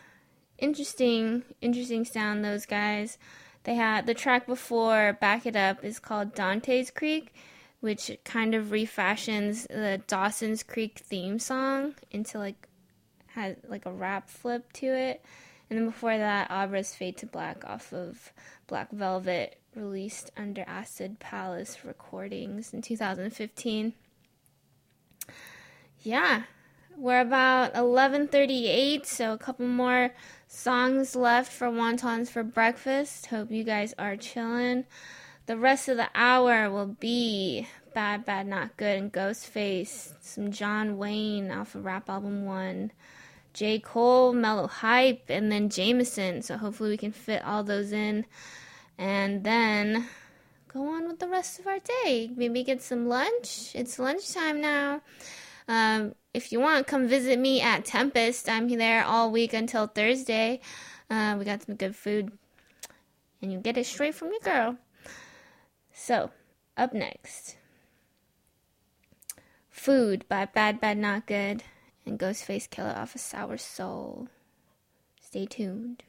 interesting, interesting sound, those guys. They had the track before Back It Up is called Dante's Creek, which kind of refashions the Dawson's Creek theme song into like had like a rap flip to it. And then before that, Abra's Fade to Black off of Black Velvet, released under Acid Palace Recordings in 2015. Yeah, we're about 11:38, so a couple more songs left for Wontons for breakfast. Hope you guys are chilling. The rest of the hour will be BADBADNOTGOOD and Ghostface, some John Wayne off of Rap Album 1. J. Cole, MellowHype, and then Jameson. So hopefully we can fit all those in. And then go on with the rest of our day. Maybe get some lunch. It's lunchtime now. Um, if you want, come visit me at Tempest. I'm there all week until Thursday. Uh, we got some good food. And you get it straight from your girl. So, up next Food by BADBADNOTGOOD and Ghostface Killah off of Sour Soul. Stay tuned.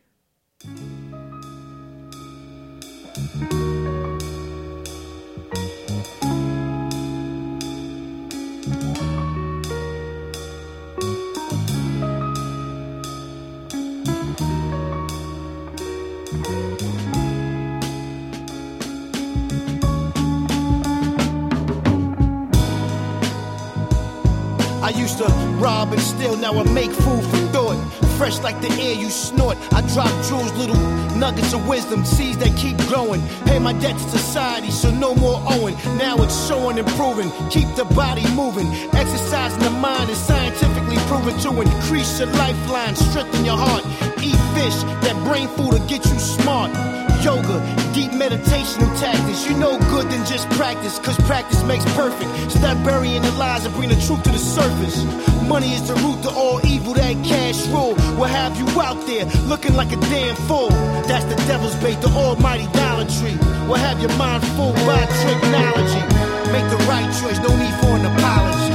I used to rob and steal, now I make food for thought. Fresh like the air you snort. I drop jewels, little nuggets of wisdom, seeds that keep growing. Pay my debt to society, so no more owing. Now it's showing and proving. Keep the body moving. Exercising the mind is scientifically proven to increase your lifeline, strengthen your heart. Eat fish, that brain food will get you smart. Yoga, deep meditational tactics. You know good than just practice, cause practice makes perfect. Stop burying the lies and bring the truth to the surface. Money is the root to all evil, that cash rule will have you out there looking like a damn fool. That's the devil's bait, the almighty Dollar Tree. Will have your mind fooled by technology. Make the right choice, no need for an apology.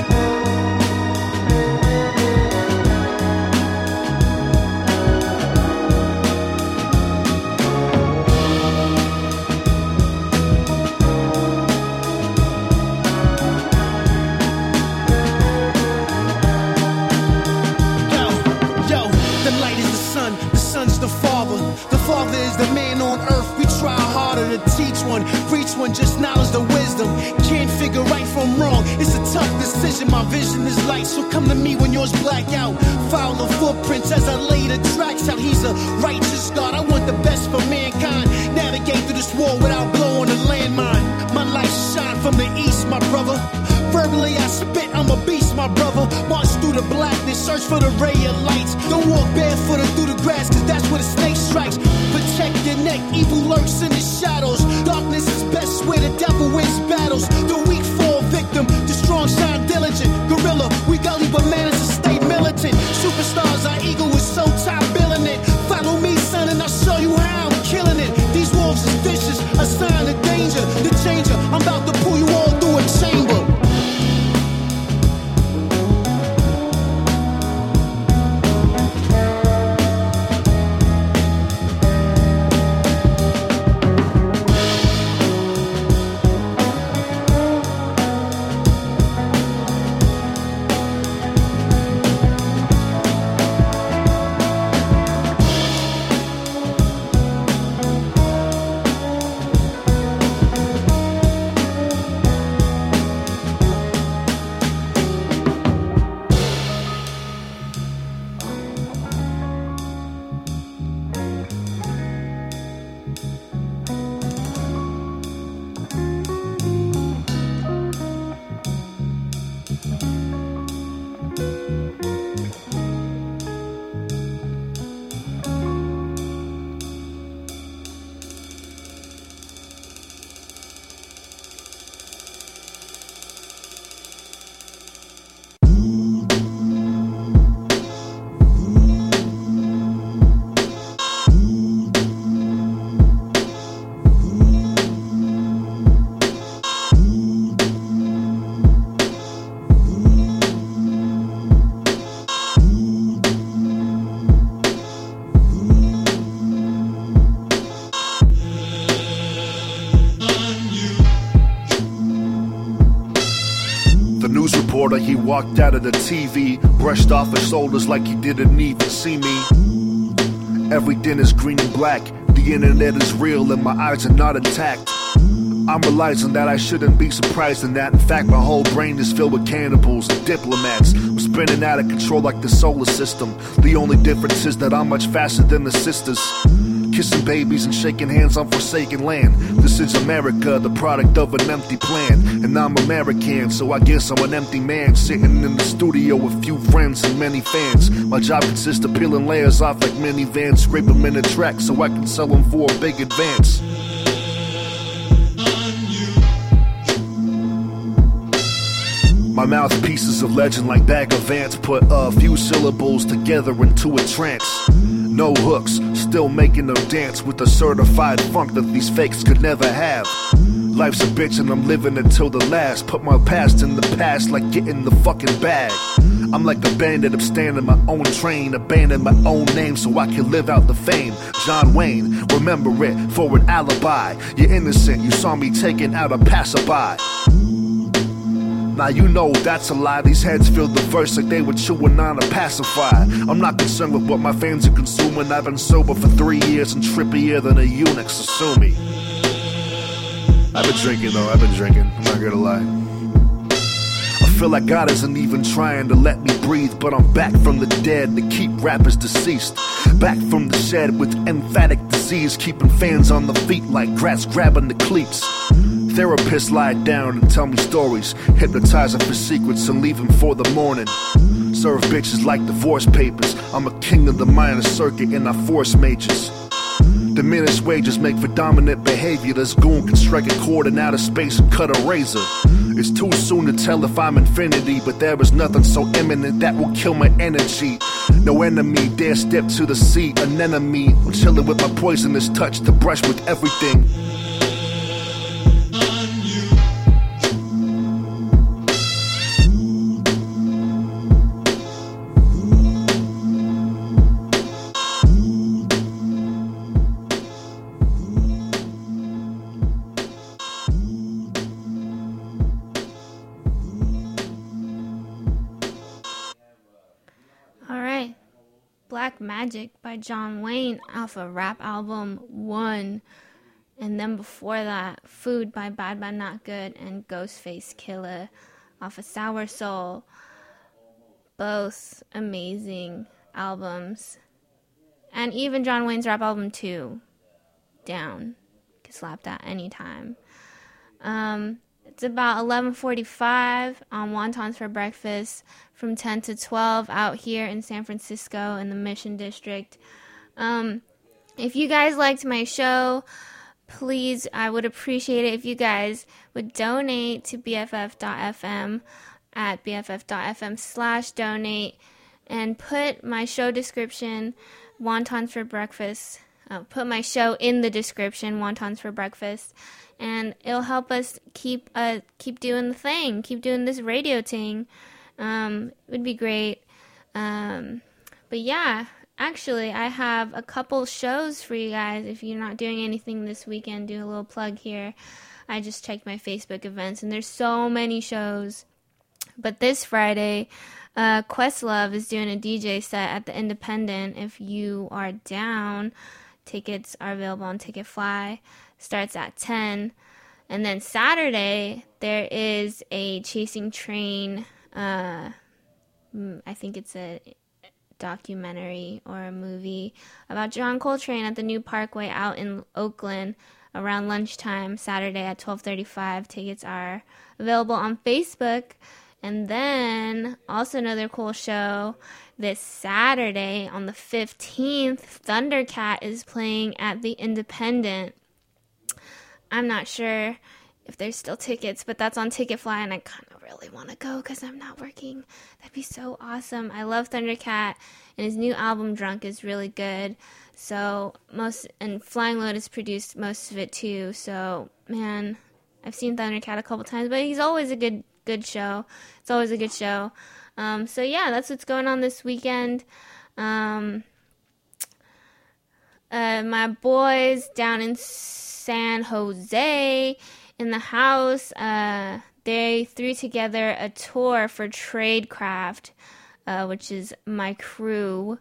One, just knowledge the wisdom. Can't figure right from wrong. It's a tough decision. My vision is light, so come to me when yours black out. Follow the footprints as I lay the tracks out. He's a righteous God. I want the best for mankind. Navigate through this war without blowing a landmine. My light shine from the east, my brother. Verbally, I spit, I'm a beast, my brother. March through the blackness, search for the ray of lights. Don't walk barefooted through the grass, cause that's where the snake strikes. Protect your neck, evil lurks in the shadows. Darkness is best where the devil wins battles. The weak fall victim, the strong shine diligent. Gorilla, we gully but manage to stay militant. Superstars, our ego is so top billing it. Follow me, son, and I'll show you how I'm killing it. These wolves is vicious, a sign of danger. The changer, I'm about to pull you all news he walked out of the TV, brushed off his shoulders like he didn't even see me. Everything is green and black. The internet is real and my eyes are not intact. I'm realizing that I shouldn't be surprised in that. In fact, my whole brain is filled with cannibals and diplomats. I'm spinning out of control like the solar system. The only difference is that I'm much faster than the sisters. Kissing babies and shaking hands on forsaken land. This is America, the product of an empty plan. And I'm American, so I guess I'm an empty man. Sitting in the studio with few friends and many fans. My job consists of peeling layers off like minivans, scrape them in a track so I can sell them for a big advance. My mouthpieces of legend like bag of ants put a few syllables together into a trance. No hooks, still making them dance with a certified funk that these fakes could never have. Life's a bitch and I'm living until the last. Put my past in the past like getting the fucking bag. I'm like a bandit, I'm standing my own train, abandon my own name so I can live out the fame. John Wayne, remember it for an alibi. You're innocent, you saw me taking out a passerby. Now you know that's a lie. These heads feel the verse like they were chewing on a pacifier. I'm not concerned with what my fans are consuming. I've been sober for three years and trippier than a eunuch, so sue me. I've been drinking though, I've been drinking. I'm not gonna lie. I feel like God isn't even trying to let me breathe, but I'm back from the dead to keep rappers deceased. Back from the shed with emphatic disease, keeping fans on the feet like grass grabbing the cleats. Therapists lie down and tell me stories, hypnotize them for secrets and leave them for the morning. Serve bitches like divorce papers. I'm a king of the minor circuit and I force majors. Diminished wages make for dominant behavior. This goon can strike a chord in outer space and cut a razor. It's too soon to tell if I'm infinity, but there is nothing so imminent that will kill my energy. No enemy dare step to the sea, an enemy. I'm chilling with my poisonous touch to brush with everything. Magic by John Wayne off of rap album 1. And then before that, Food by BADBADNOTGOOD and Ghostface Killah off of Sour Soul. Both amazing albums. And even John Wayne's rap album 2. Down. Can slap that anytime. Um, it's about 11:45 on Wontons for breakfast from 10 to 12 out here in San Francisco in the Mission District. Um, if you guys liked my show, please, I would appreciate it if you guys would donate to BFF.FM at BFF.FM slash donate and put my show description, Wontons for breakfast. Uh, put my show in the description, Wontons for breakfast, and it'll help us keep uh keep doing the thing, keep doing this radio thing. Um, it would be great. Um, but yeah, actually, I have a couple shows for you guys. If you're not doing anything this weekend, do a little plug here. I just checked my Facebook events, and there's so many shows. But this Friday, uh, Questlove is doing a DJ set at the Independent. If you are down, tickets are available on Ticketfly. Starts at 10. And then Saturday, there is a Chasing Trane. Uh, I think it's a documentary or a movie about John Coltrane at the New Parkway out in Oakland around lunchtime Saturday at 12:35. Tickets are available on Facebook. And then also another cool show this Saturday on the 15th, Thundercat is playing at the Independent. I'm not sure if there's still tickets, but that's on Ticketfly, and I kind of really want to go because I'm not working. That'd be so awesome. I love Thundercat, and his new album Drunk is really good. So most and Flying Lotus produced most of it too. So man, I've seen Thundercat a couple times, but he's always a good good show. It's always a good show. Um, so yeah, that's what's going on this weekend. Um, uh, my boys down in San Jose in the house, uh, they threw together a tour for Tradecraft, uh, which is my crew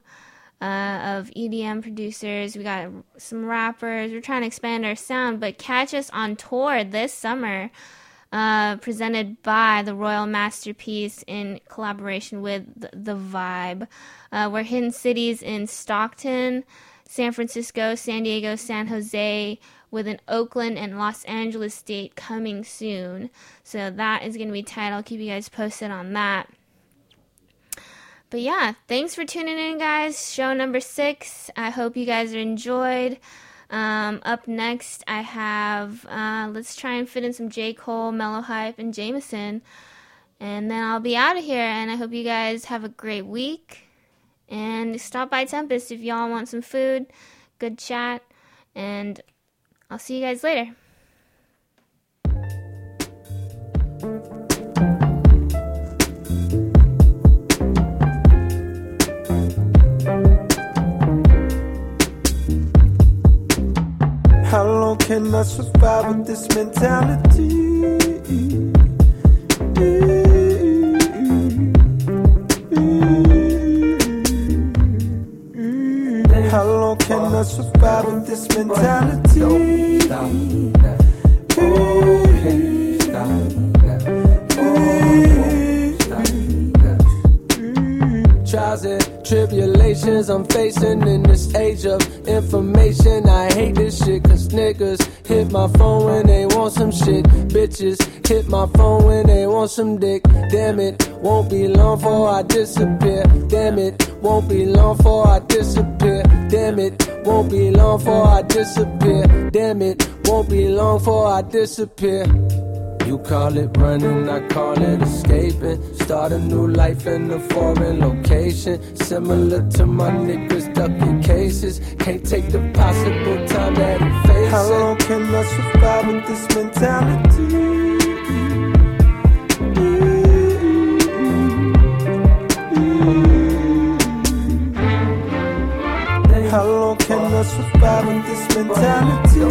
uh, of EDM producers. We got some rappers. We're trying to expand our sound, but catch us on tour this summer. Uh, presented by the Royal Masterpiece in collaboration with the, Vibe. Uh, we're hitting cities in Stockton, San Francisco, San Diego, San Jose, with an Oakland and Los Angeles date coming soon. So that is going to be tight. I'll keep you guys posted on that. But yeah, thanks for tuning in, guys. Show number six. I hope you guys enjoyed. Um, up next, I have uh, let's try and fit in some J. Cole, MellowHype, and Jameson. And then I'll be out of here. And I hope you guys have a great week. And stop by Tempest if y'all want some food, good chat. And I'll see you guys later. How long can I survive with this mentality? Long can I survive with this mentality? Trials and tribulations I'm facing in this age of information. I hate this shit cause niggas hit my phone when they want some shit. Bitches hit my phone when they want some dick. Damn it, won't be long before I disappear. Damn it, won't be long before I disappear. Damn it, won't be long before I disappear. Damn it, won't be long I disappear. You call it running, I call it escaping. Start a new life in a foreign location. Similar to my niggas stuck in cases. Can't take the possible time that he facing. How long can I survive with this mentality? How long can I survive with this mentality?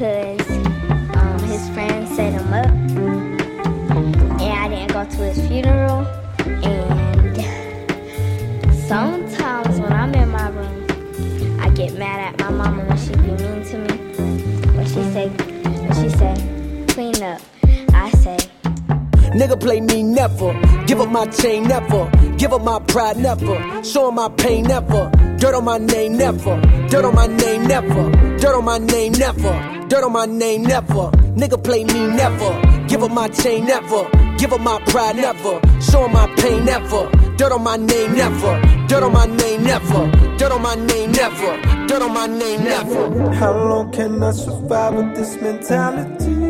Because um, his friends set him up. And I didn't go to his funeral. And sometimes when I'm in my room, I get mad at my mama when she be mean to me. When she say, when she say, clean up. I say, Nigga play me never. Give up my chain never. Give up my pride never. Show my pain never. Dirt on my name never. Dirt on my name never. Dirt on my name never. Dirt on my name never. Nigga play me never. Give up my chain never. Give up my pride never. Show my pain never. Dirt on my name never. Dirt on my name never. Dirt on my name never. Dirt on my name never. How long can I survive with this mentality?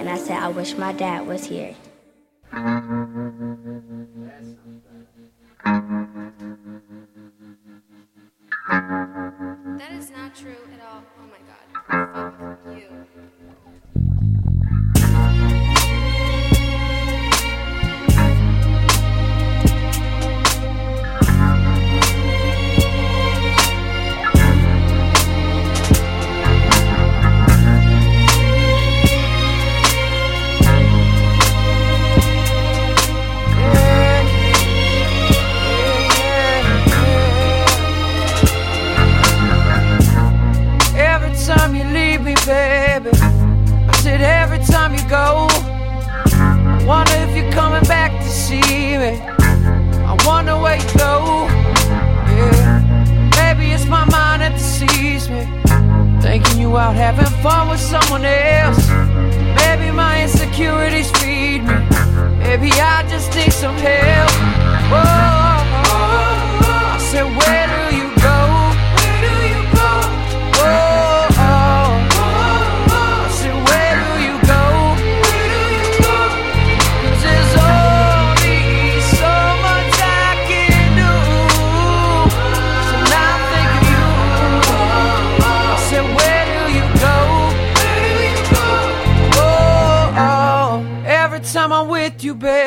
and I said, I wish my dad was here. out having fun with someone else. Maybe my insecurities feed me. Maybe I just need some help. Oh, oh, oh. oh. I said, wait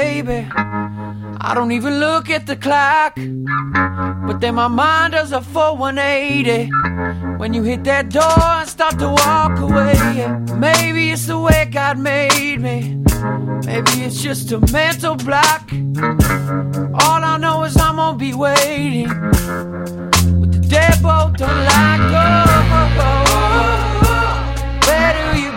baby. I don't even look at the clock. But then my mind does a full 180. When you hit that door and start to walk away, maybe it's the way God made me. Maybe it's just a mental block. All I know is I'm gonna be waiting. But the deadbolt don't like go. Where do you